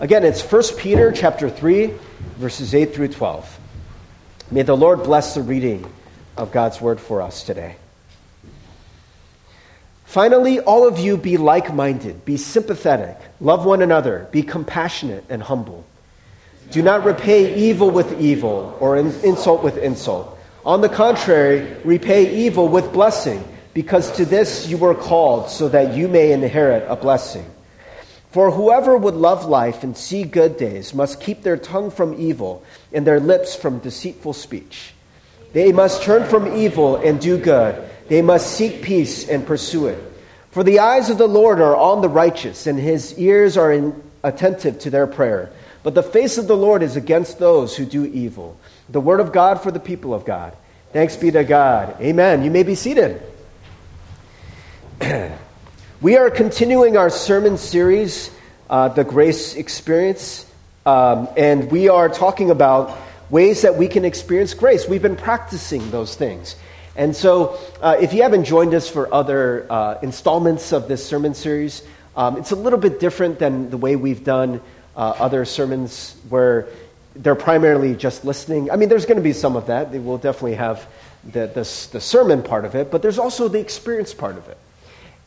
Again, it's 1 Peter chapter 3, verses 8 through 12. May the Lord bless the reading of God's word for us today. Finally, all of you be like minded, be sympathetic, love one another, be compassionate and humble. Do not repay evil with evil or insult with insult. On the contrary, repay evil with blessing, because to this you were called, so that you may inherit a blessing. For whoever would love life and see good days must keep their tongue from evil and their lips from deceitful speech. They must turn from evil and do good. They must seek peace and pursue it. For the eyes of the Lord are on the righteous, and his ears are in, attentive to their prayer. But the face of the Lord is against those who do evil. The word of God for the people of God. Thanks be to God. Amen. You may be seated. We are continuing our sermon series, uh, The Grace Experience, um, and we are talking about ways that we can experience grace. We've been practicing those things. And so, uh, if you haven't joined us for other uh, installments of this sermon series, um, it's a little bit different than the way we've done uh, other sermons where they're primarily just listening. I mean, there's going to be some of that. We'll definitely have the, the, the sermon part of it, but there's also the experience part of it.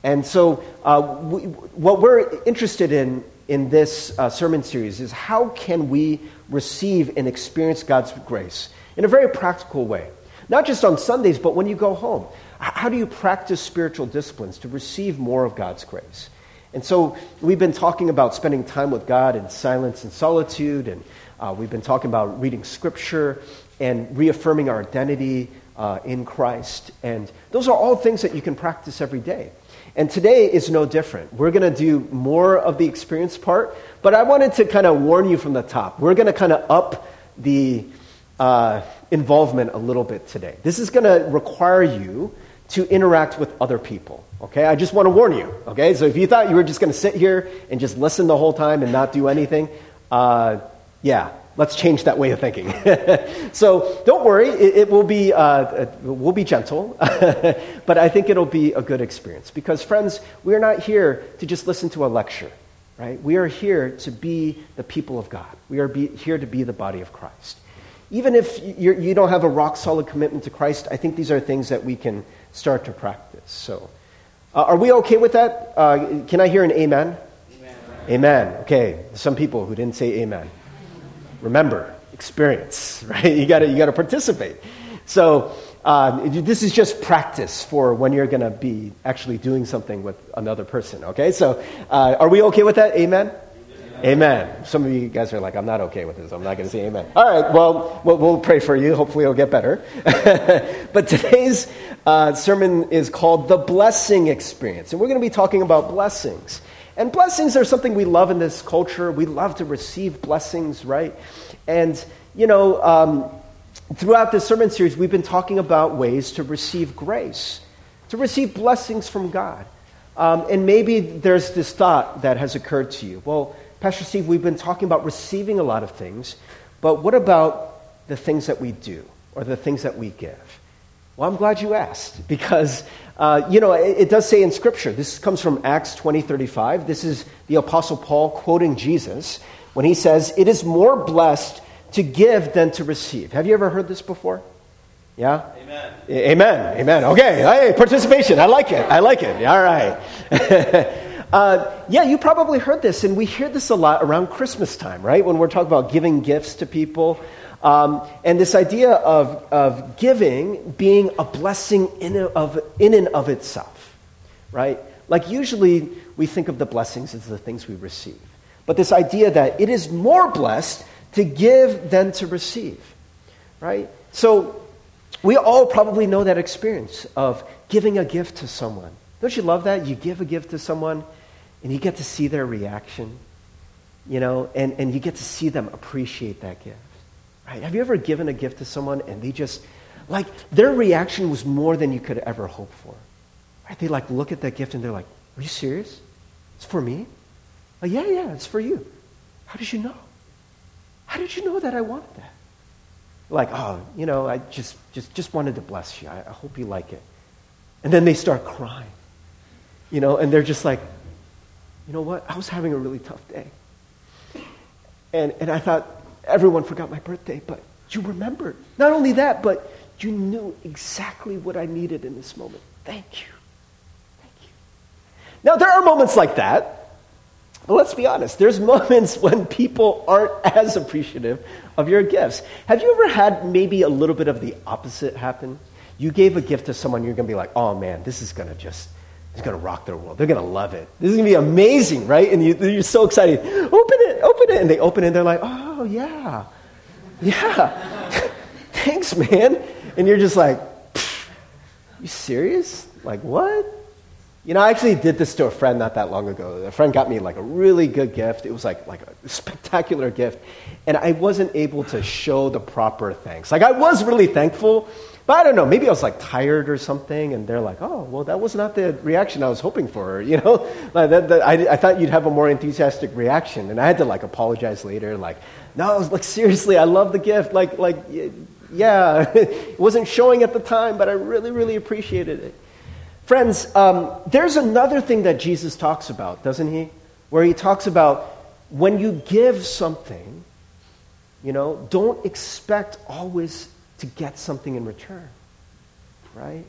And so, uh, we, what we're interested in in this uh, sermon series is how can we receive and experience God's grace in a very practical way? Not just on Sundays, but when you go home. How do you practice spiritual disciplines to receive more of God's grace? And so, we've been talking about spending time with God in silence and solitude, and uh, we've been talking about reading Scripture and reaffirming our identity uh, in Christ. And those are all things that you can practice every day. And today is no different. We're going to do more of the experience part, but I wanted to kind of warn you from the top. We're going to kind of up the uh, involvement a little bit today. This is going to require you to interact with other people. Okay, I just want to warn you. Okay, so if you thought you were just going to sit here and just listen the whole time and not do anything, uh, yeah, let's change that way of thinking. so don't worry, it, it will be, uh, we'll be gentle, but I think it'll be a good experience. Because, friends, we're not here to just listen to a lecture, right? We are here to be the people of God. We are be, here to be the body of Christ. Even if you're, you do not have a rock solid commitment to Christ, I think these are things that we can start to practice. So, uh, are we okay with that? Uh, can I hear an amen? amen? Amen. Okay, some people who didn't say amen remember, experience, right? You gotta, you gotta participate. So, uh, this is just practice for when you're going to be actually doing something with another person, okay? So, uh, are we okay with that? Amen? amen? Amen. Some of you guys are like, I'm not okay with this. I'm not going to say amen. All right, well, well, we'll pray for you. Hopefully, it'll get better. but today's uh, sermon is called The Blessing Experience. And we're going to be talking about blessings. And blessings are something we love in this culture. We love to receive blessings, right? And, you know, um, throughout this sermon series, we've been talking about ways to receive grace, to receive blessings from God. Um, and maybe there's this thought that has occurred to you. Well, Pastor Steve, we've been talking about receiving a lot of things, but what about the things that we do or the things that we give? Well, I'm glad you asked because, uh, you know, it, it, does say in Scripture, this comes from Acts 20 35. This is the Apostle Paul quoting Jesus when he says, It is more blessed to give than to receive. Have you ever heard this before? Yeah? Amen. Amen. Amen. Okay. Hey, participation. I like it. I like it. All right. uh, yeah, you probably heard this, and we hear this a lot around Christmas time, right? When we're talking about giving gifts to people. Um, and this idea of, of giving being a blessing in, of, in and of itself, right? Like usually we think of the blessings as the things we receive. But this idea that it is more blessed to give than to receive, right? So we all probably know that experience of giving a gift to someone. Don't you love that? You give a gift to someone and you get to see their reaction, you know, and, and you get to see them appreciate that gift. Right? Have you ever given a gift to someone and they just, like, their reaction was more than you could ever hope for? Right? They, like, look at that gift and they're like, Are you serious? It's for me? Like, yeah, yeah, it's for you. How did you know? How did you know that I wanted that? Like, oh, you know, I just, just, just wanted to bless you. I, I hope you like it. And then they start crying, you know, and they're just like, you know what? I was having a really tough day. And, and I thought, everyone forgot my birthday, but you remembered. Not only that, but you knew exactly what I needed in this moment. Thank you. Thank you. Now, there are moments like that. But let's be honest, there's moments when people aren't as appreciative of your gifts. Have you ever had maybe a little bit of the opposite happen? You gave a gift to someone, you're going to be like, oh man, this is going to just, it's going to rock their world. They're going to love it. This is going to be amazing, right? And you, you're so excited. Open it, open it. And they open it and they're like, oh Oh, yeah, yeah. Thanks, man. And you're just like, you serious? Like, what? You know, I actually did this to a friend not that long ago. A friend got me like a really good gift. It was like, like a spectacular gift. And I wasn't able to show the proper thanks. Like, I was really thankful, but I don't know, maybe I was like tired or something. And they're like, oh, well, that was not the reaction I was hoping for. You know, like that, that, I, I thought you'd have a more enthusiastic reaction. And I had to like apologize later. Like, no, like, seriously, I love the gift. Like, like, yeah, it wasn't showing at the time, but I really, really appreciated it. Friends, um, there's another thing that Jesus talks about, doesn't he? Where he talks about when you give something, you know, don't expect always to get something in return, right?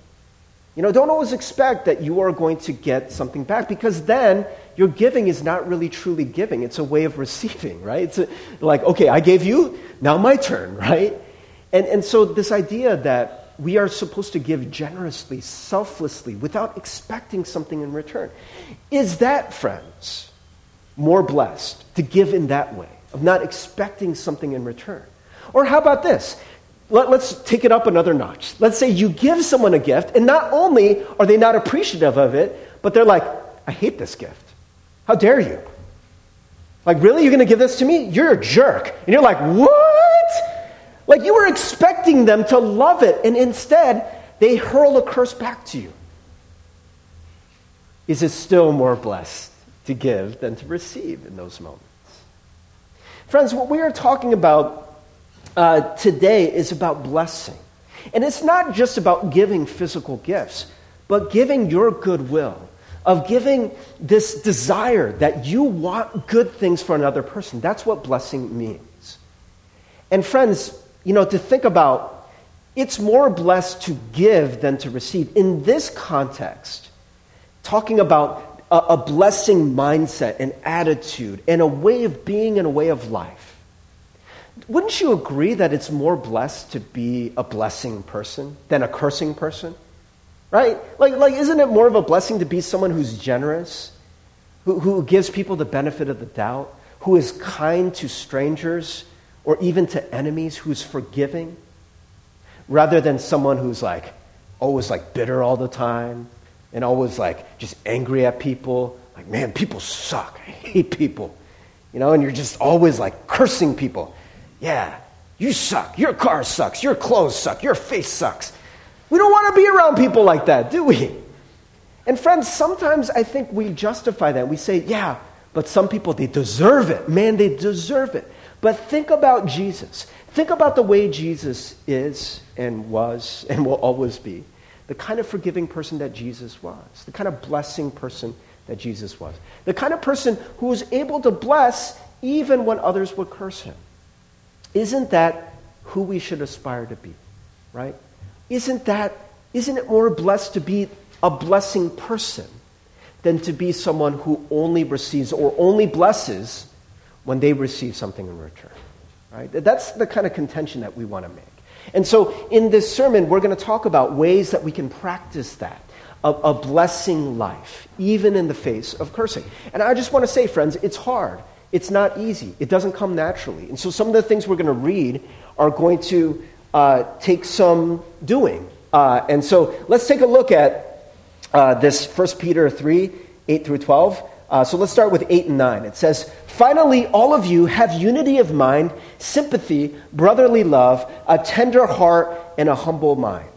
You know, don't always expect that you are going to get something back because then your giving is not really truly giving. It's a way of receiving, right? It's a, like, okay, I gave you, now my turn, right? And, and so this idea that we are supposed to give generously, selflessly, without expecting something in return. Is that, friends, more blessed to give in that way, of not expecting something in return? Or how about this? Let, us take it up another notch. Let's say you give someone a gift, and not only are they not appreciative of it, but they're like, I hate this gift. How dare you? Like, really? You're going to give this to me? You're a jerk. And you're like, what? Like you were expecting them to love it, and instead, they hurl a curse back to you. Is it still more blessed to give than to receive in those moments? Friends, what we are talking about uh, today is about blessing. And it's not just about giving physical gifts, but giving your goodwill, of giving this desire that you want good things for another person. That's what blessing means. And friends, you know, to think about it's more blessed to give than to receive. In this context, talking about a, a blessing mindset and attitude and a way of being and a way of life, wouldn't you agree that it's more blessed to be a blessing person than a cursing person? Right? Like, like isn't it more of a blessing to be someone who's generous, who, who gives people the benefit of the doubt, who is kind to strangers, or even to enemies? Who's forgiving? Rather than someone who's like always like bitter all the time and always like just angry at people. Like man people suck. I hate people. You know and you're just always like cursing people. Yeah you suck. Your car sucks. Your clothes suck. Your face sucks we don't want to be around people like that do we and friends sometimes i think we justify that we say yeah but some people they deserve it man they deserve it but think about Jesus. Think about the way Jesus is and was and will always be. The kind of forgiving person that Jesus was, the kind of blessing person that Jesus was, the kind of person who was able to bless even when others would curse him. Isn't that who we should aspire to be, right? Isn't that, isn't it more blessed to be a blessing person than to be someone who only receives or only blesses when they receive something in return. Right? That's the kind of contention that we want to make. And so in this sermon, we're going to talk about ways that we can practice that, a, blessing life, even in the face of cursing. And I just want to say, friends, it's hard. It's not easy. It doesn't come naturally. And so some of the things we're going to read are going to uh, take some doing. Uh, and so let's take a look at uh, this 1 Peter 3 8 through 12. Uh, so let's start with 8 and 9. It says, Finally, all of you have unity of mind, sympathy, brotherly love, a tender heart, and a humble mind.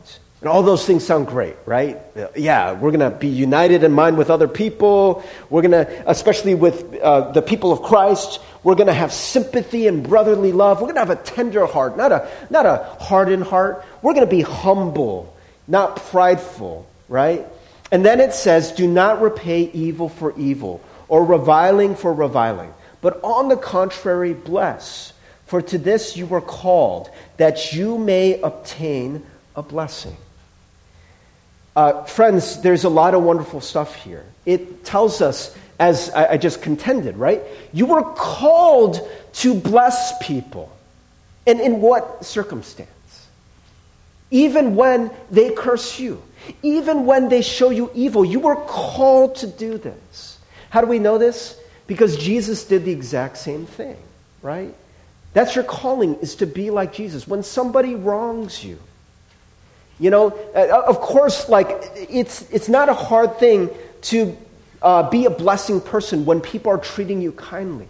And all those things sound great, right? Yeah, we're going to be united in mind with other people. We're going to, especially with uh, the people of Christ, we're going to have sympathy and brotherly love. We're going to have a tender heart, not a, not a hardened heart. We're going to be humble, not prideful, right? And then it says, Do not repay evil for evil or reviling for reviling, but on the contrary, bless. For to this you were called, that you may obtain a blessing. Uh, friends, there's a lot of wonderful stuff here. It tells us, as I, I just contended, right? You were called to bless people. And in what circumstance? Even when they curse you, even when they show you evil, you were called to do this. How do we know this? Because Jesus did the exact same thing, right? That's your calling, is to be like Jesus. When somebody wrongs you, you know, uh, of course, like, it's, it's not a hard thing to uh, be a blessing person when people are treating you kindly.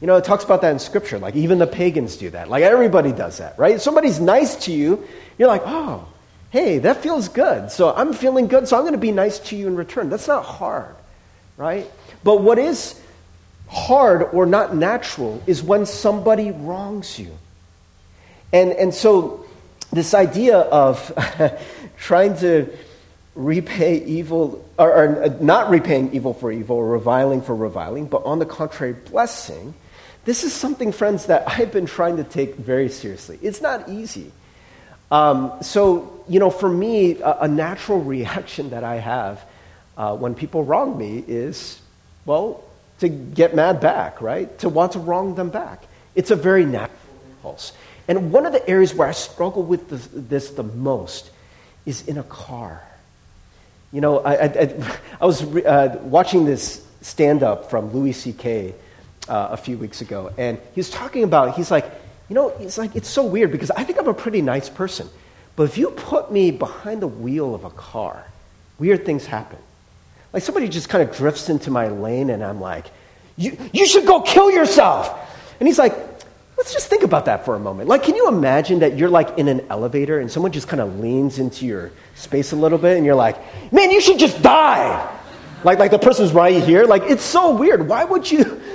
You know, it talks about that in Scripture. Like, even the pagans do that. Like, everybody does that, right? If somebody's nice to you, you're like, oh, hey, that feels good. So I'm feeling good, so I'm going to be nice to you in return. That's not hard, right? But what is hard or not natural is when somebody wrongs you. And, and so, this idea of trying to repay evil, or, or, uh, not repaying evil for evil, or reviling for reviling, but on the contrary, blessing, this is something, friends, that I've been trying to take very seriously. It's not easy. Um, so, you know, for me, a, a natural reaction that I have uh, when people wrong me is, well, to get mad back, right? To want to wrong them back. It's a very natural impulse. And one of the areas where I struggle with this, this the most is in a car. You know, I, I, I was uh, watching this stand up from Louis C.K. Uh, a few weeks ago, and he was talking about, he's like, you know, he's like, it's so weird because I think I'm a pretty nice person. But if you put me behind the wheel of a car, weird things happen. Like somebody just kind of drifts into my lane, and I'm like, you, you should go kill yourself. And he's like, let's just think about that for a moment. Like, can you imagine that you're like in an elevator and someone just kind of leans into your space a little bit, and you're like, man, you should just die. Like, like the person's right here. Like, it's so weird. Why would you?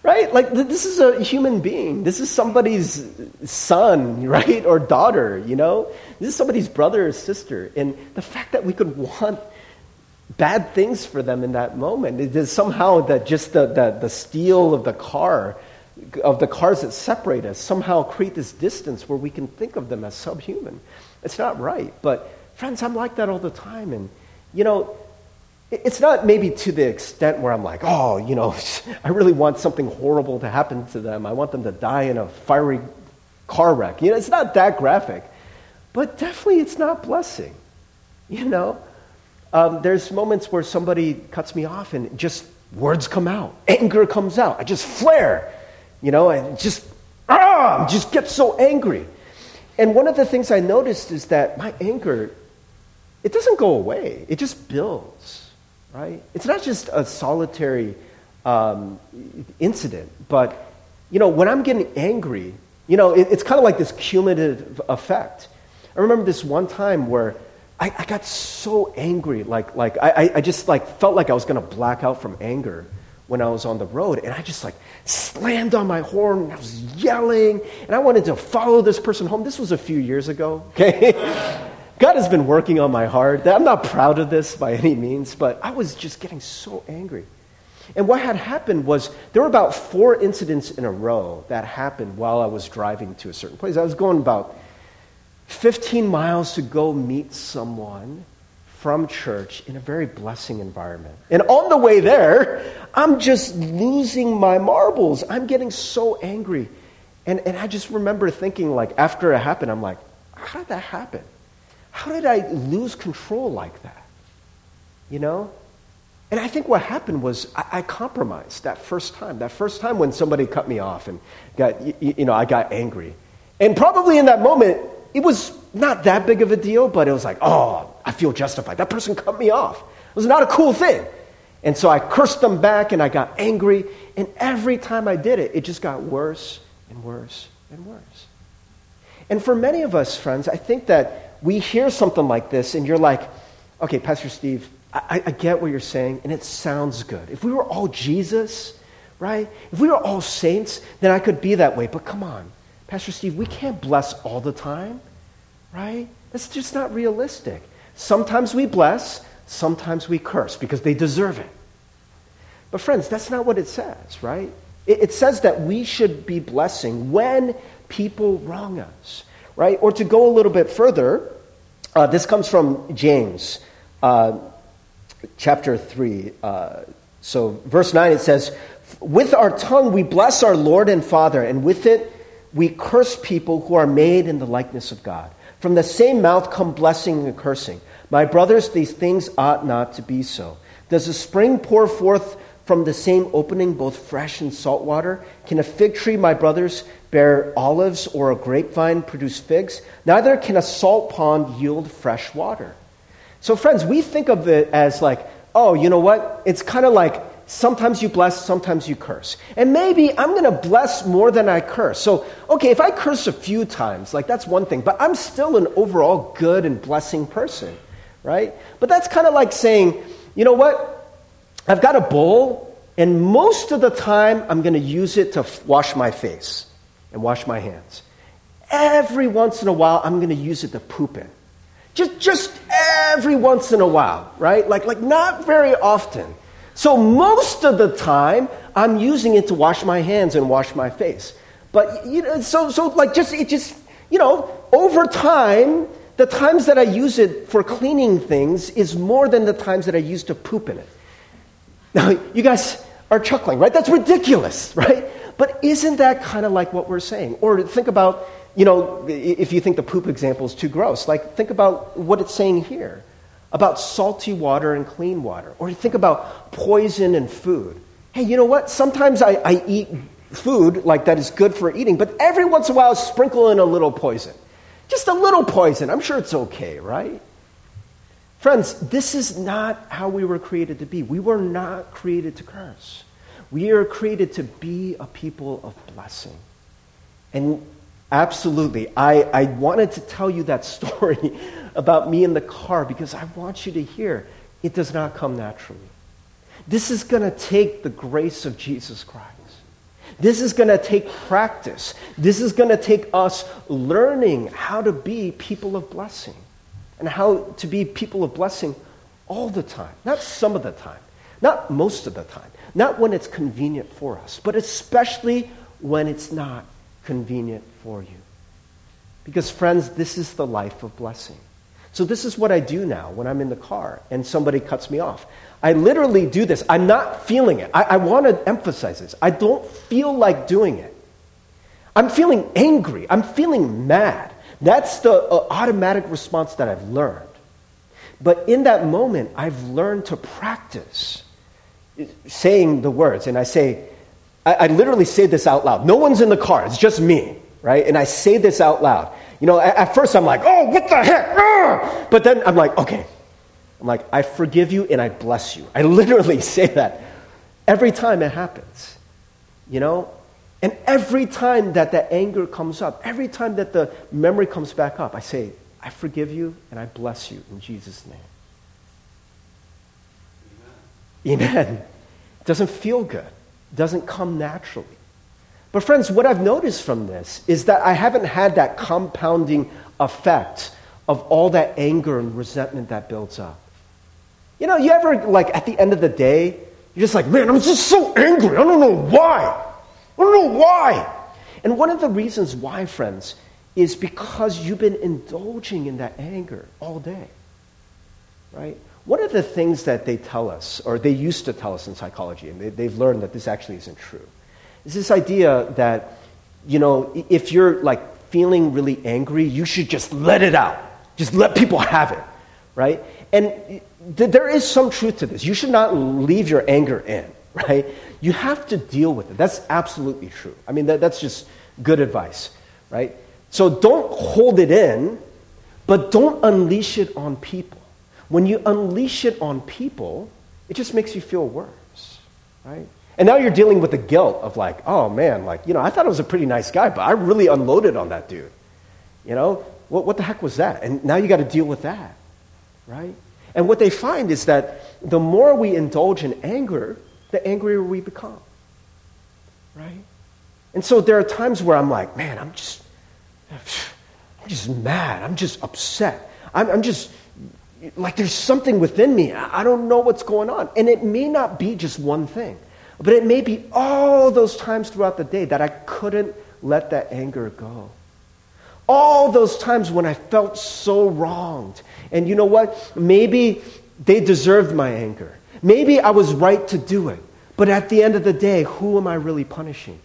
Right? Like, this is a human being. This is somebody's son, right? Or daughter, you know? This is somebody's brother or sister. And the fact that we could want bad things for them in that moment. It is somehow that just the, the, the steel of the car, of the cars that separate us, somehow create this distance where we can think of them as subhuman. It's not right. But friends, I'm like that all the time. And, you know, it's not maybe to the extent where I'm like, oh, you know, I really want something horrible to happen to them. I want them to die in a fiery car wreck. You know, it's not that graphic. But definitely it's not blessing. You know? Um, there's moments where somebody cuts me off and just words come out, anger comes out. I just flare, you know, and just, ah, just get so angry. And one of the things I noticed is that my anger, it doesn't go away, it just builds, right? It's not just a solitary um, incident, but, you know, when I'm getting angry, you know, it, it's kind of like this cumulative effect. I remember this one time where I, I got so angry, like, like I, I just like felt like I was going to black out from anger when I was on the road, and I just like slammed on my horn, and I was yelling, and I wanted to follow this person home. This was a few years ago, okay? God has been working on my heart. I'm not proud of this by any means, but I was just getting so angry. And what had happened was there were about four incidents in a row that happened while I was driving to a certain place. I was going about 15 miles to go meet someone from church in a very blessing environment. And on the way there, I'm just losing my marbles. I'm getting so angry. And, and I just remember thinking, like, after it happened, I'm like, how did that happen? How did I lose control like that? You know? And I think what happened was I, I, compromised that first time. That first time when somebody cut me off and got, you, you know, I got angry. And probably in that moment, it was not that big of a deal, but it was like, oh, I feel justified. That person cut me off. It was not a cool thing. And so I cursed them back and I got angry. And every time I did it, it just got worse and worse and worse. And for many of us, friends, I think that we hear something like this and you're like, okay, Pastor Steve, I, I get what you're saying and it sounds good. If we were all Jesus, right? If we were all saints, then I could be that way. But come on, Pastor Steve, we can't bless all the time, right? That's just not realistic. Sometimes we bless, sometimes we curse because they deserve it. But, friends, that's not what it says, right? It, it says that we should be blessing when people wrong us, right? Or to go a little bit further, uh, this comes from James uh, chapter 3. Uh, so, verse 9, it says, With our tongue we bless our Lord and Father, and with it we curse people who are made in the likeness of God. From the same mouth come blessing and cursing. My brothers, these things ought not to be so. Does a spring pour forth from the same opening both fresh and salt water? Can a fig tree, my brothers, bear olives or a grapevine produce figs? Neither can a salt pond yield fresh water. So, friends, we think of it as like, oh, you know what? It's kind of like sometimes you bless, sometimes you curse. And maybe I'm going to bless more than I curse. So, okay, if I curse a few times, like that's one thing, but I'm still an overall good and blessing person, right? But that's kind of like saying, you know what? I've got a bowl, and most of the time I'm going to use it to wash my face and wash my hands. Every once in a while, I'm going to use it to poop in. Just, just every once in a while, right? Like, like not very often. So most of the time, I'm using it to wash my hands and wash my face. But, you know, so, so like just, it just, you know, over time, the times that I use it for cleaning things is more than the times that I use to poop in it. Now, you guys are chuckling, right? That's ridiculous, right? But isn't that kind of like what we're saying? Or think about, you know, if you think the poop example is too gross, like think about what it's saying here about salty water and clean water. Or think about poison and food. Hey, you know what? Sometimes I, I eat food like that is good for eating, but every once in a while I sprinkle in a little poison. Just a little poison. I'm sure it's okay, right? Friends, this is not how we were created to be. We were not created to curse. We are created to be a people of blessing. And absolutely, I, I wanted to tell you that story about me in the car because I want you to hear it does not come naturally. This is going to take the grace of Jesus Christ. This is going to take practice. This is going to take us learning how to be people of blessing and how to be people of blessing all the time, not some of the time, not most of the time, not when it's convenient for us, but especially when it's not convenient for you. Because, friends, this is the life of blessing. So, this is what I do now when I'm in the car and somebody cuts me off. I literally do this. I'm not feeling it. I, I want to emphasize this. I don't feel like doing it. I'm feeling angry. I'm feeling mad. That's the uh, automatic response that I've learned. But in that moment, I've learned to practice saying the words. And I say, I, I literally say this out loud. No one's in the car, it's just me, right? And I say this out loud. You know, at, at first I'm like, oh, what the heck? Ah! But then I'm like, okay. I'm like, I forgive you and I bless you. I literally say that every time it happens. You know, and every time that that anger comes up, every time that the memory comes back up, I say, I forgive you and I bless you in Jesus' name. Amen. Amen. It doesn't feel good, it doesn't come naturally. But, friends, what I've noticed from this is that I haven't had that compounding effect of all that anger and resentment that builds up. You know, you ever, like, at the end of the day, you're just like, man, I'm just so angry. I don't know why. I don't know why. And one of the reasons why, friends, is because you've been indulging in that anger all day. Right? One of the things that they tell us, or they used to tell us in psychology, and they, have learned that this actually isn't true, is this idea that, you know, if you're like feeling really angry, you should just let it out. Just let people have it. Right? And th- there is some truth to this. You should not leave your anger in right? You have to deal with it. That's absolutely true. I mean, that, that's just good advice, right? So don't hold it in, but don't unleash it on people. When you unleash it on people, it just makes you feel worse, right? And now you're dealing with the guilt of like, oh man, like, you know, I thought I was a pretty nice guy, but I really unloaded on that dude. You know, what, what the heck was that? And now you got to deal with that, right? And what they find is that the more we indulge in anger, the angrier we become. Right? And so there are times where I'm like, man, I'm just, I'm just mad. I'm just upset. I'm, I'm just like there's something within me. I don't know what's going on. And it may not be just one thing, but it may be all those times throughout the day that I couldn't let that anger go. All those times when I felt so wronged. And you know what? Maybe they deserved my anger. Maybe I was right to do it. But at the end of the day, who am I really punishing?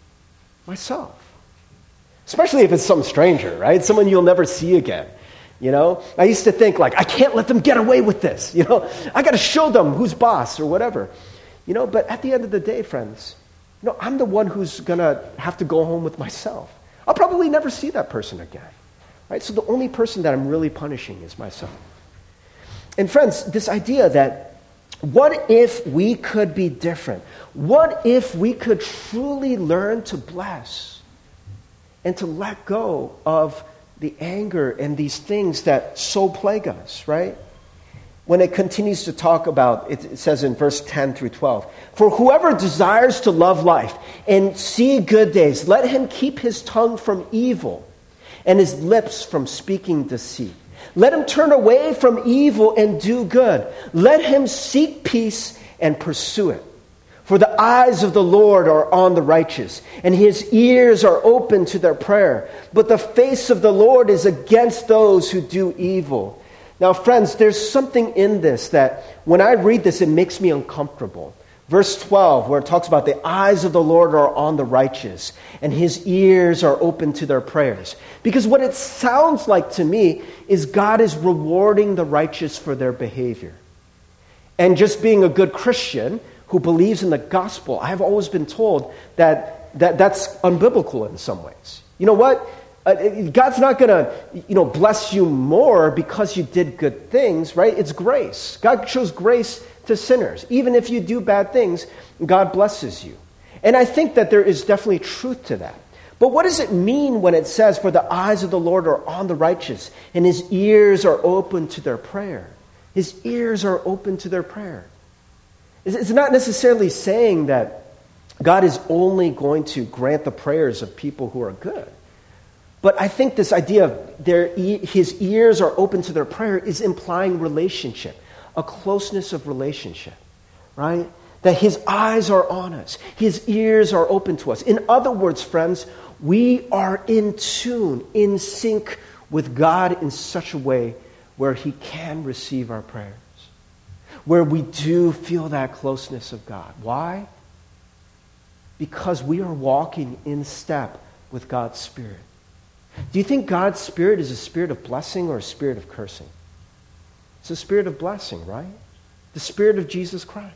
Myself. Especially if it's some stranger, right? Someone you'll never see again. You know, I used to think like, I can't let them get away with this. You know, I got to show them who's boss or whatever. You know, but at the end of the day, friends, you know, I'm the one who's going to have to go home with myself. I'll probably never see that person again. Right? So the only person that I'm really punishing is myself. And friends, this idea that what if we could be different? What if we could truly learn to bless and to let go of the anger and these things that so plague us, right? When it continues to talk about, it says in verse 10 through 12, For whoever desires to love life and see good days, let him keep his tongue from evil and his lips from speaking deceit. Let him turn away from evil and do good. Let him seek peace and pursue it. For the eyes of the Lord are on the righteous, and his ears are open to their prayer. But the face of the Lord is against those who do evil. Now, friends, there's something in this that when I read this, it makes me uncomfortable. Verse 12, where it talks about the eyes of the Lord are on the righteous, and his ears are open to their prayers. Because what it sounds like to me is God is rewarding the righteous for their behavior. And just being a good Christian who believes in the gospel, I've always been told that, that that's unbiblical in some ways. You know what? Uh, God's not going to, you know, bless you more because you did good things, right? It's grace. God shows grace to sinners. Even if you do bad things, God blesses you. And I think that there is definitely truth to that. But what does it mean when it says, For the eyes of the Lord are on the righteous, and his ears are open to their prayer? His ears are open to their prayer. It's not necessarily saying that God is only going to grant the prayers of people who are good. But I think this idea of their, his ears are open to their prayer is implying relationship a closeness of relationship, right? That his eyes are on us, his ears are open to us. In other words, friends, we are in tune, in sync with God in such a way where he can receive our prayers, where we do feel that closeness of God. Why? Because we are walking in step with God's Spirit. Do you think God's Spirit is a spirit of blessing or a spirit of cursing? It's a spirit of blessing, right? The spirit of Jesus Christ.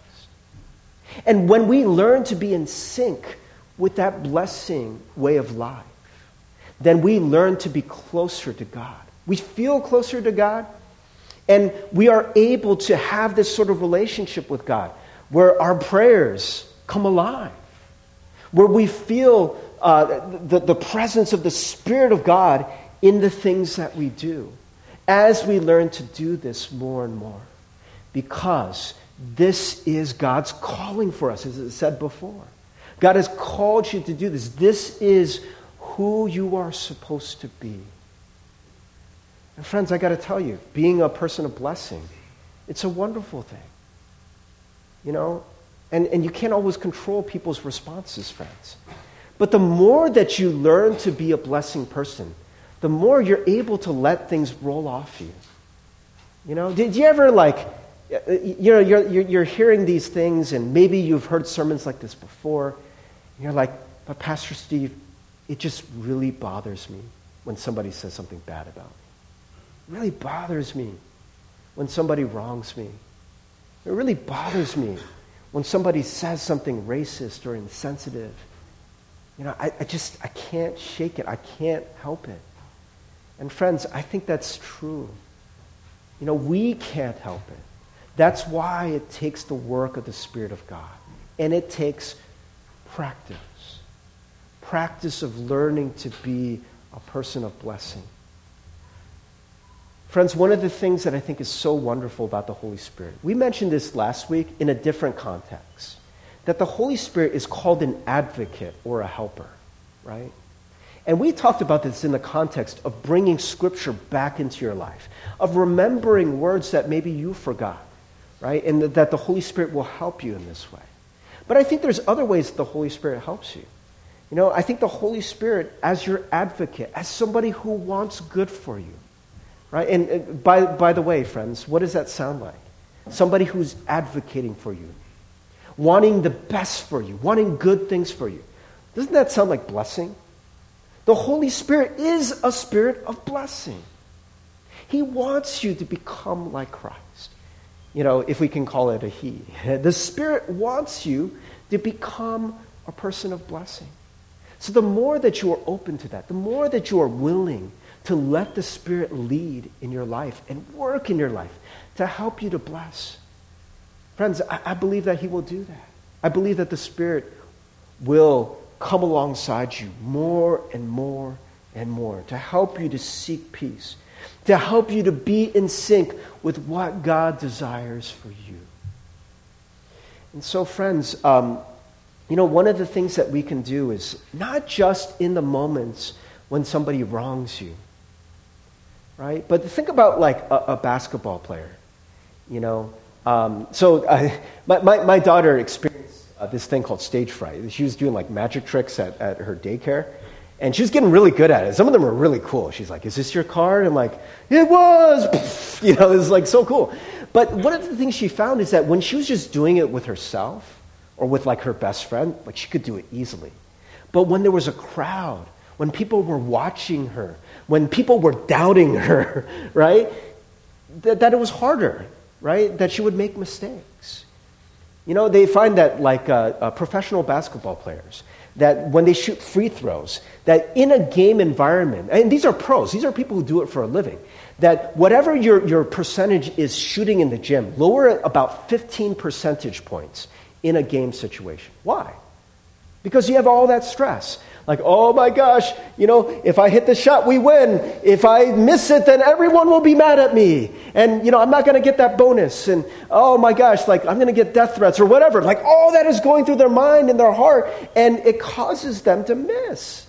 And when we learn to be in sync with that blessing way of life, then we learn to be closer to God. We feel closer to God, and we are able to have this sort of relationship with God where our prayers come alive, where we feel uh, the, the presence of the Spirit of God in the things that we do as we learn to do this more and more. Because this is God's calling for us, as it said before. God has called you to do this. This is who you are supposed to be. And friends, I got to tell you, being a person of blessing, it's a wonderful thing. You know, and, and you can't always control people's responses, friends. But the more that you learn to be a blessing person, the more you're able to let things roll off you. You know, did you ever like, you know, you're, you're, hearing these things and maybe you've heard sermons like this before. And you're like, but Pastor Steve, it just really bothers me when somebody says something bad about me. It really bothers me when somebody wrongs me. It really bothers me when somebody says something racist or insensitive. You know, I, I just, I can't shake it. I can't help it. And friends, I think that's true. You know, we can't help it. That's why it takes the work of the Spirit of God. And it takes practice. Practice of learning to be a person of blessing. Friends, one of the things that I think is so wonderful about the Holy Spirit, we mentioned this last week in a different context, that the Holy Spirit is called an advocate or a helper, right? And we talked about this in the context of bringing Scripture back into your life, of remembering words that maybe you forgot, right? And that the Holy Spirit will help you in this way. But I think there's other ways that the Holy Spirit helps you. You know, I think the Holy Spirit, as your advocate, as somebody who wants good for you, right? And, and by, by the way, friends, what does that sound like? Somebody who's advocating for you, wanting the best for you, wanting good things for you. Doesn't that sound like blessing? The Holy Spirit is a spirit of blessing. He wants you to become like Christ. You know, if we can call it a He. The Spirit wants you to become a person of blessing. So the more that you are open to that, the more that you are willing to let the Spirit lead in your life and work in your life to help you to bless. Friends, I, I believe that He will do that. I believe that the Spirit will come alongside you more and more and more to help you to seek peace, to help you to be in sync with what God desires for you. And so, friends, um, you know, one of the things that we can do is not just in the moments when somebody wrongs you, right? But think about like a, a basketball player, you know. Um, so uh, my, my, my, daughter experienced uh, this thing called stage fright. She was doing like magic tricks at, at her daycare. And she was getting really good at it. Some of them were really cool. She's like, Is this your card? I'm like, It was. You know, it was like so cool. But one of the things she found is that when she was just doing it with herself, or with like her best friend, like she could do it easily. But when there was a crowd, when people were watching her, when people were doubting her, right, that, that it was harder, right, that she would make mistakes. You know, they find that like uh, uh, professional basketball players, that when they shoot free throws, that in a game environment, and these are pros, these are people who do it for a living, that whatever your, your percentage is shooting in the gym, lower it about 15 percentage points in a game situation. Why? Because you have all that stress. Like, oh my gosh, you know, if I hit the shot, we win. If I miss it, then everyone will be mad at me. And, you know, I'm not going to get that bonus. And, oh my gosh, like, I'm going to get death threats or whatever. Like, all that is going through their mind and their heart, and it causes them to miss.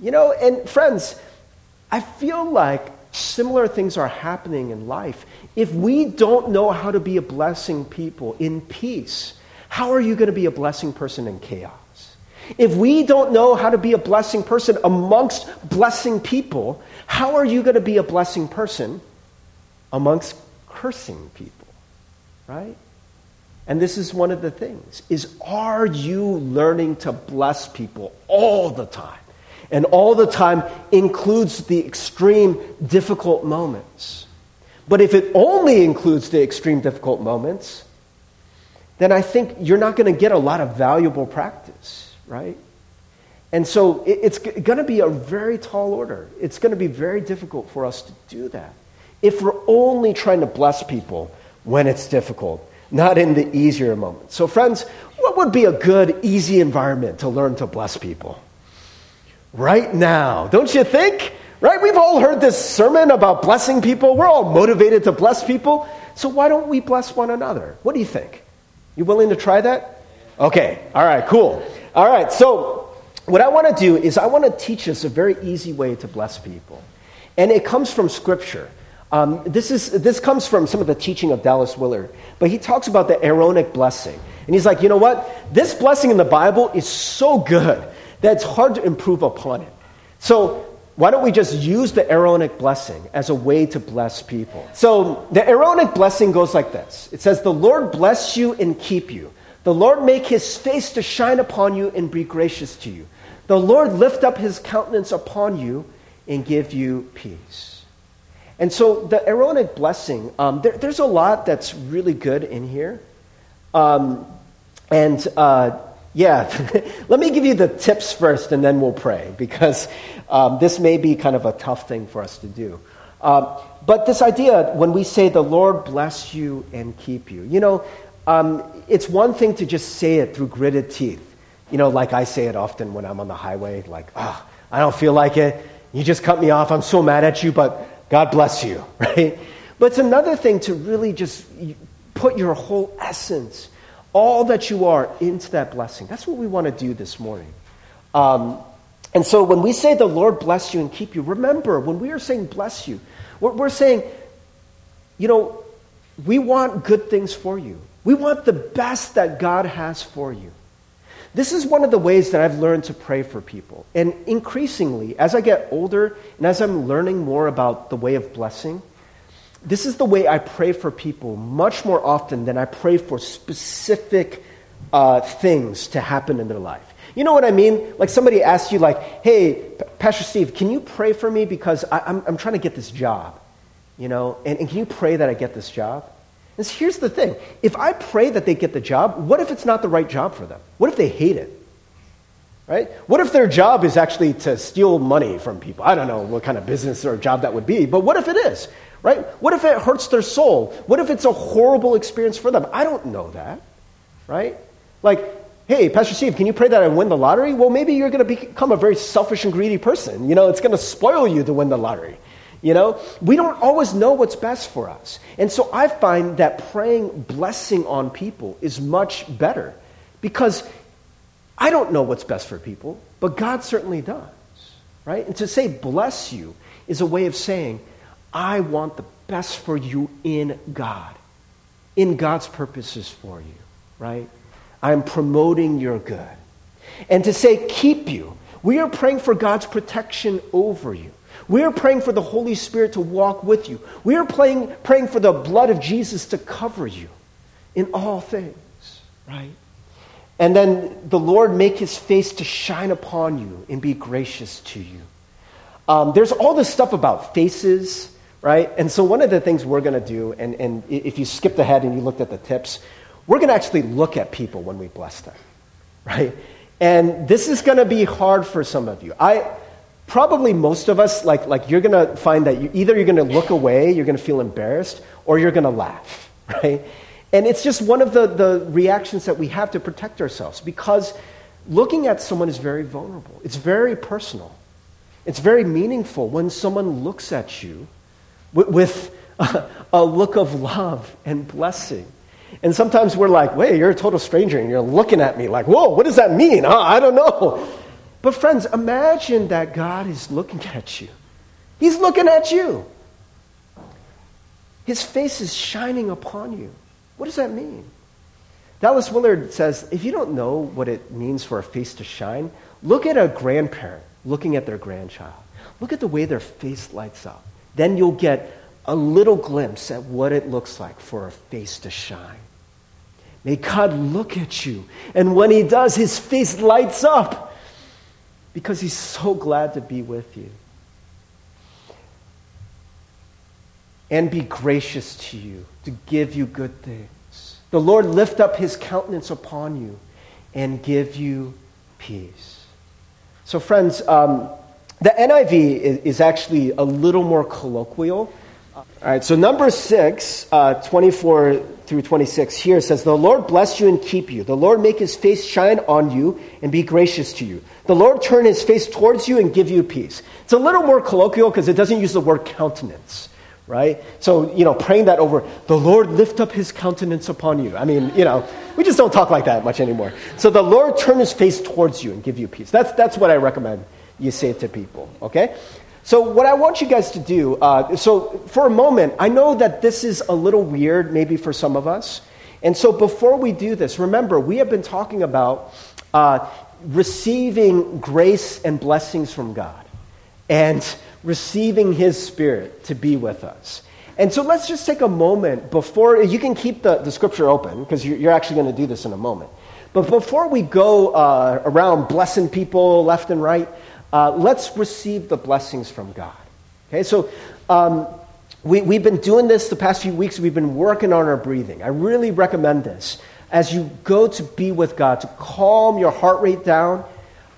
You know, and friends, I feel like similar things are happening in life. If we don't know how to be a blessing people in peace, how are you going to be a blessing person in chaos? If we don't know how to be a blessing person amongst blessing people, how are you going to be a blessing person amongst cursing people? Right? And this is one of the things is are you learning to bless people all the time? And all the time includes the extreme difficult moments. But if it only includes the extreme difficult moments, then I think you're not going to get a lot of valuable practice, right? And so it's going to be a very tall order. It's going to be very difficult for us to do that if we're only trying to bless people when it's difficult, not in the easier moments. So, friends, what would be a good, easy environment to learn to bless people? Right now, don't you think? Right? We've all heard this sermon about blessing people. We're all motivated to bless people. So, why don't we bless one another? What do you think? You willing to try that? Okay, all right, cool. All right, so what I want to do is I want to teach us a very easy way to bless people. And it comes from Scripture. Um, this, is, this comes from some of the teaching of Dallas Willard, but he talks about the Aaronic blessing. And he's like, you know what? This blessing in the Bible is so good that it's hard to improve upon it. So why don't we just use the Aaronic blessing as a way to bless people? So the Aaronic blessing goes like this it says, The Lord bless you and keep you. The Lord make his face to shine upon you and be gracious to you. The Lord lift up his countenance upon you and give you peace. And so the Aaronic blessing, um, there, there's a lot that's really good in here. Um, and uh, yeah, let me give you the tips first and then we'll pray because um, this may be kind of a tough thing for us to do. Um, but this idea, when we say the Lord bless you and keep you, you know, um, it's one thing to just say it through gritted teeth. You know, like I say it often when I'm on the highway, like, oh, I don't feel like it. You just cut me off. I'm so mad at you, but God bless you, right? But it's another thing to really just put your whole essence all that you are into that blessing. That's what we want to do this morning. Um, And so when we say the Lord bless you and keep you, remember, when we are saying bless you, we're, we're saying, you know, we want good things for you. We want the best that God has for you. This is one of the ways that I've learned to pray for people. And increasingly, as I get older and as I'm learning more about the way of blessing, this is the way I pray for people much more often than I pray for specific uh, things to happen in their life. You know what I mean? Like somebody asks you, like, hey, Pastor Steve, can you pray for me because I, am trying to get this job? You know, and, and can you pray that I get this job? And here's the thing if I pray that they get the job, what if it's not the right job for them? What if they hate it? Right? What if their job is actually to steal money from people? I don't know what kind of business or job that would be, but what if it is? Right? What if it hurts their soul? What if it's a horrible experience for them? I don't know that. Right? Like, hey, Pastor Steve, can you pray that I win the lottery? Well, maybe you're going to become a very selfish and greedy person. You know, it's going to spoil you to win the lottery. You know, we don't always know what's best for us. And so I find that praying blessing on people is much better because I don't know what's best for people, but God certainly does. Right? And to say bless you is a way of saying, I want the best for you in God, in God's purposes for you. Right? I'm promoting your good. And to say keep you, we are praying for God's protection over you. We are praying for the Holy Spirit to walk with you. We are praying, praying for the blood of Jesus to cover you in all things, right? And then the Lord make his face to shine upon you and be gracious to you. Um, there's all this stuff about faces, right? And so one of the things we're going to do, and, and if you skipped ahead and you looked at the tips, we're going to actually look at people when we bless them, right? And this is going to be hard for some of you. I, probably most of us, like, like you're going to find that you, either you're going to look away, you're going to feel embarrassed, or you're going to laugh, right? And it's just one of the, the reactions that we have to protect ourselves because looking at someone is very vulnerable. It's very personal. It's very meaningful when someone looks at you with, with a, a look of love and blessing. And sometimes we're like, wait, you're a total stranger, and you're looking at me like, whoa, what does that mean? I don't know. But, friends, imagine that God is looking at you. He's looking at you. His face is shining upon you. What does that mean? Dallas Willard says if you don't know what it means for a face to shine, look at a grandparent looking at their grandchild. Look at the way their face lights up. Then you'll get a little glimpse at what it looks like for a face to shine. May God look at you. And when He does, His face lights up because he's so glad to be with you. And be gracious to you, to give you good things. The Lord lift up his countenance upon you and give you peace. So, friends, um, the NIV is, is, actually a little more colloquial. All right, so number six, uh, 24 through 26 here says, The Lord bless you and keep you. The Lord make his face shine on you and be gracious to you. The Lord turn his face towards you and give you peace. It's a little more colloquial because it doesn't use the word countenance, right? So, you know, praying that over, the Lord lift up his countenance upon you. I mean, you know, we just don't talk like that much anymore. So the Lord turn his face towards you and give you peace. That's, that's what I recommend you say to people, okay? So, what I want you guys to do, uh, so for a moment, I know that this is a little weird maybe for some of us. And so, before we do this, remember, we have been talking about uh, receiving grace and blessings from God and receiving His Spirit to be with us. And so, let's just take a moment before you can keep the, the scripture open because you're, you're actually going to do this in a moment. But before we go uh, around blessing people left and right, uh, let's receive the blessings from God. Okay, so um, we, we've been doing this the past few weeks. We've been working on our breathing. I really recommend this. As you go to be with God, to calm your heart rate down,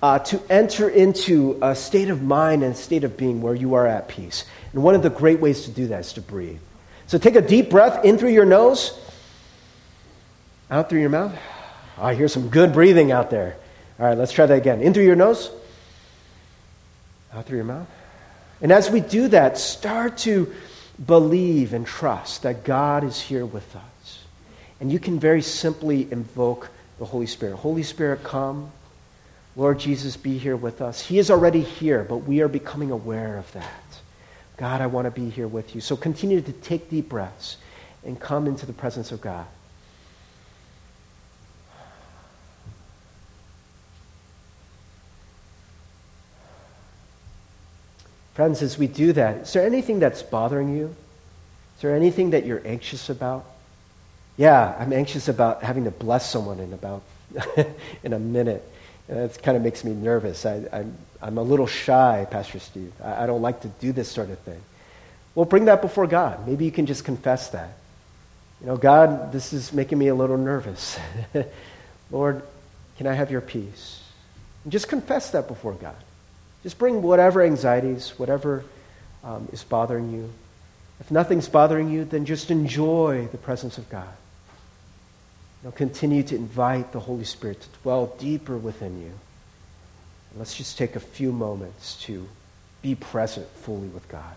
uh, to enter into a state of mind and state of being where you are at peace. And one of the great ways to do that is to breathe. So take a deep breath in through your nose, out through your mouth. I hear some good breathing out there. All right, let's try that again. In through your nose out through your mouth. And as we do that, start to believe and trust that God is here with us. And you can very simply invoke the Holy Spirit. Holy Spirit, come. Lord Jesus, be here with us. He is already here, but we are becoming aware of that. God, I want to be here with you. So continue to take deep breaths and come into the presence of God. Friends, as we do that, is there anything that's bothering you? Is there anything that you're anxious about? Yeah, I'm anxious about having to bless someone in about in a minute. Uh, that kind of makes me nervous. I, I'm, I'm a little shy, Pastor Steve. I, I don't like to do this sort of thing. Well, bring that before God. Maybe you can just confess that. You know, God, this is making me a little nervous. Lord, can I have your peace? And just confess that before God. Just bring whatever anxieties, whatever um, is bothering you. If nothing's bothering you, then just enjoy the presence of God. You know, continue to invite the Holy Spirit to dwell deeper within you. And let's just take a few moments to be present fully with God.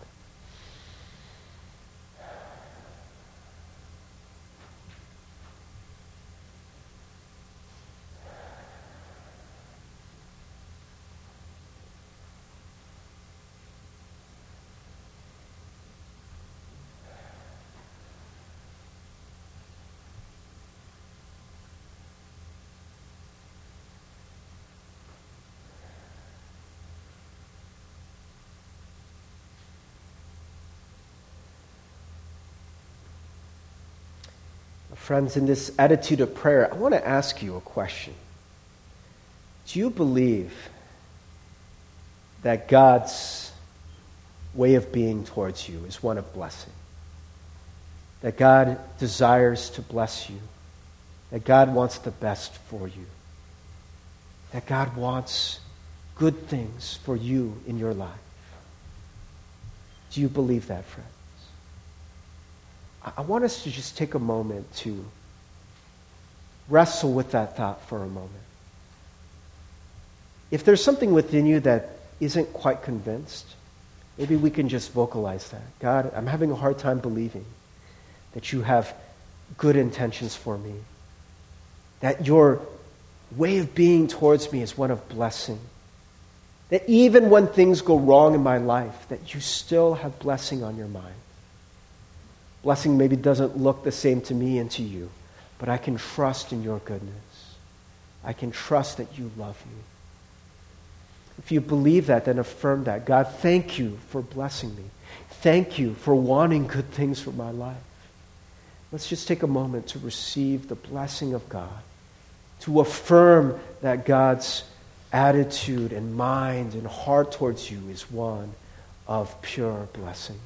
Friends, in this attitude of prayer, I want to ask you a question. Do you believe that God's way of being towards you is one of blessing? That God desires to bless you? That God wants the best for you? That God wants good things for you in your life? Do you believe that, friend? I want us to just take a moment to wrestle with that thought for a moment. If there's something within you that isn't quite convinced, maybe we can just vocalize that. God, I'm having a hard time believing that you have good intentions for me, that your way of being towards me is one of blessing. That even when things go wrong in my life, that you still have blessing on your mind. Blessing maybe doesn't look the same to me and to you, but I can trust in your goodness. I can trust that you love me. If you believe that, then affirm that. God, thank you for blessing me. Thank you for wanting good things for my life. Let's just take a moment to receive the blessing of God, to affirm that God's attitude and mind and heart towards you is one of pure blessing.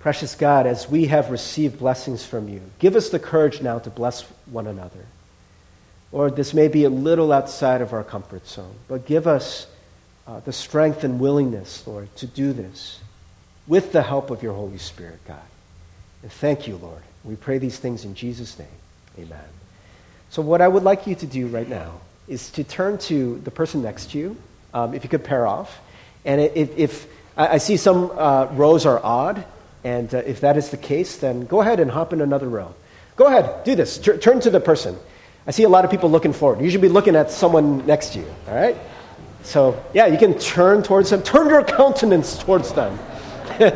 Precious God, as we have received blessings from you, give us the courage now to bless one another. Lord, this may be a little outside of our comfort zone, but give us uh, the strength and willingness, Lord, to do this with the help of your Holy Spirit, God. And thank you, Lord. We pray these things in Jesus' name. Amen. So, what I would like you to do right now is to turn to the person next to you, um, if you could pair off. And if, if I see some uh, rows are odd, and uh, if that is the case, then go ahead and hop in another row. Go ahead, do this. Turn to the person. I see a lot of people looking forward. You should be looking at someone next to you, all right? So, yeah, you can turn towards them. Turn your countenance towards them.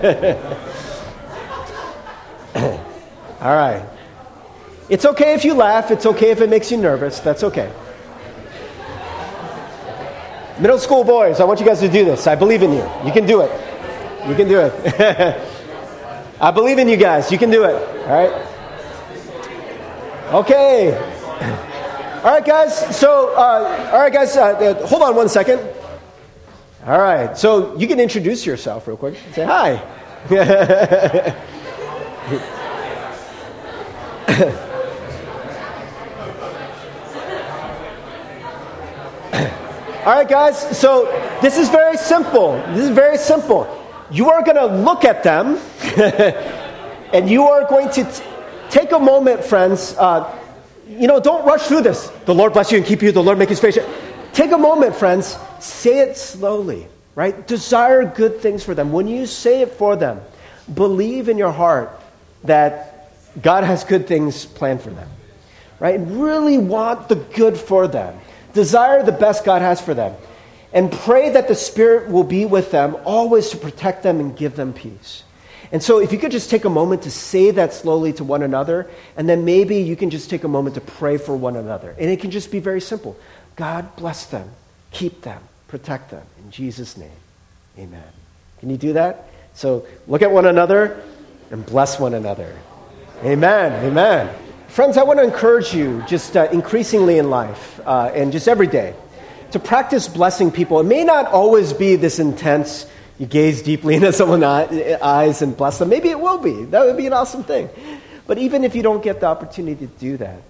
all right. It's okay if you laugh. It's okay if it makes you nervous. That's okay. Middle school boys, I want you guys to do this. I believe in you. You can do it. You can do it. I believe in you guys. You can do it. All right? Okay. All right, guys. So, uh, all right, guys, uh, uh, hold on one second. All right. So, you can introduce yourself real quick. Say hi. All right, guys, so this is very simple. This is very simple you are going to look at them and you are going to t- take a moment, friends. Uh, you know, don't rush through this. The Lord bless you and keep you. The Lord make his face. Take a moment, friends. Say it slowly, right? Desire good things for them. When you say it for them, believe in your heart that God has good things planned for them, right? And really want the good for them. Desire the best God has for them. And pray that the Spirit will be with them always to protect them and give them peace. And so, if you could just take a moment to say that slowly to one another, and then maybe you can just take a moment to pray for one another. And it can just be very simple God bless them, keep them, protect them. In Jesus' name, amen. Can you do that? So, look at one another and bless one another. Amen. Amen. Friends, I want to encourage you just uh, increasingly in life uh, and just every day to practice blessing people. It may not always be this intense you gaze deeply into someone's eyes and bless them. Maybe it will be. That would be an awesome thing. But even if you don't get the opportunity to do that,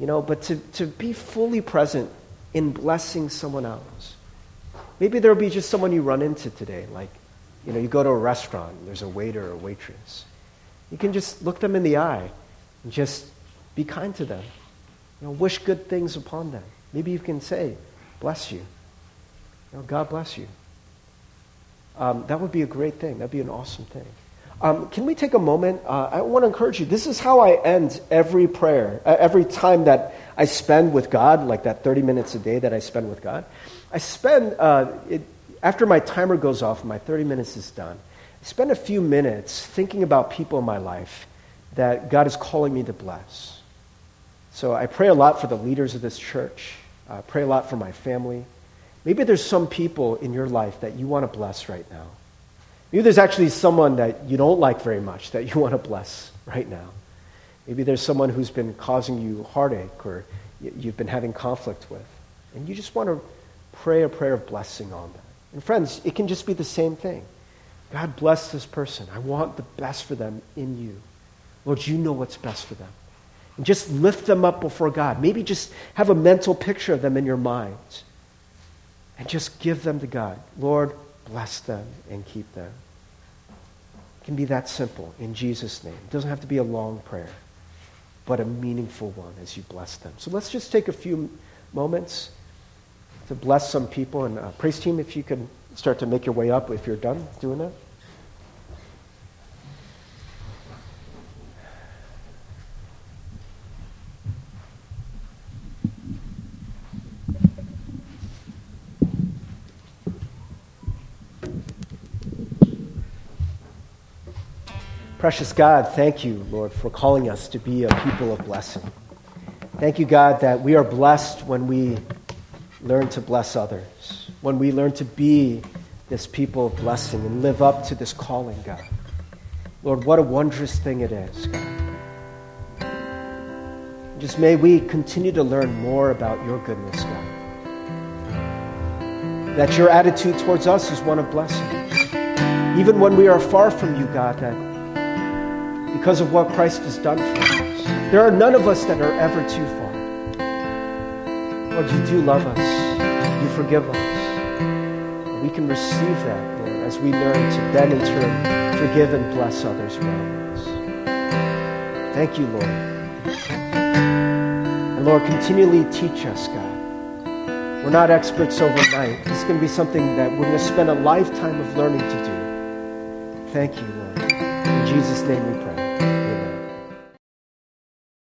you know, but to, to be fully present in blessing someone else. Maybe there'll be just someone you run into today, like, you know, you go to a restaurant, there's a waiter or waitress. You can just look them in the eye and just be kind to them. You know, wish good things upon them. Maybe you can say, bless you. You know, God bless you um, that would be a great thing. That'd be an awesome thing. Um, can we take a moment? Uh, I want to encourage you. This is how I end every prayer, uh, every time that I spend with God, like that 30 minutes a day that I spend with God. I spend, uh, it, after my timer goes off, my 30 minutes is done. I spend a few minutes thinking about people in my life that God is calling me to bless. So I pray a lot for the leaders of this church. I pray a lot for my family. Maybe there's some people in your life that you want to bless right now. Maybe there's actually someone that you don't like very much that you want to bless right now. Maybe there's someone who's been causing you heartache or you've been having conflict with. And you just want to pray a prayer of blessing on them. And friends, it can just be the same thing. God bless this person. I want the best for them in you. Lord, you know what's best for them. Just lift them up before God. Maybe just have a mental picture of them in your mind. and just give them to God. Lord, bless them and keep them. It can be that simple in Jesus' name. It doesn't have to be a long prayer, but a meaningful one as you bless them. So let's just take a few moments to bless some people. And uh, praise team, if you can start to make your way up if you're done doing that. Precious God, thank you, Lord, for calling us to be a people of blessing. Thank you, God, that we are blessed when we learn to bless others, when we learn to be this people of blessing and live up to this calling, God. Lord, what a wondrous thing it is, God. Just may we continue to learn more about your goodness, God. That your attitude towards us is one of blessing. Even when we are far from you, God, that because of what Christ has done for us. There are none of us that are ever too far. Lord, you do love us. You forgive us. We can receive that, Lord, as we learn to then in turn forgive and bless others around us. Thank you, Lord. And Lord, continually teach us, God. We're not experts overnight. This is going to be something that we're going to spend a lifetime of learning to do. Thank you, Lord. In Jesus' name we pray.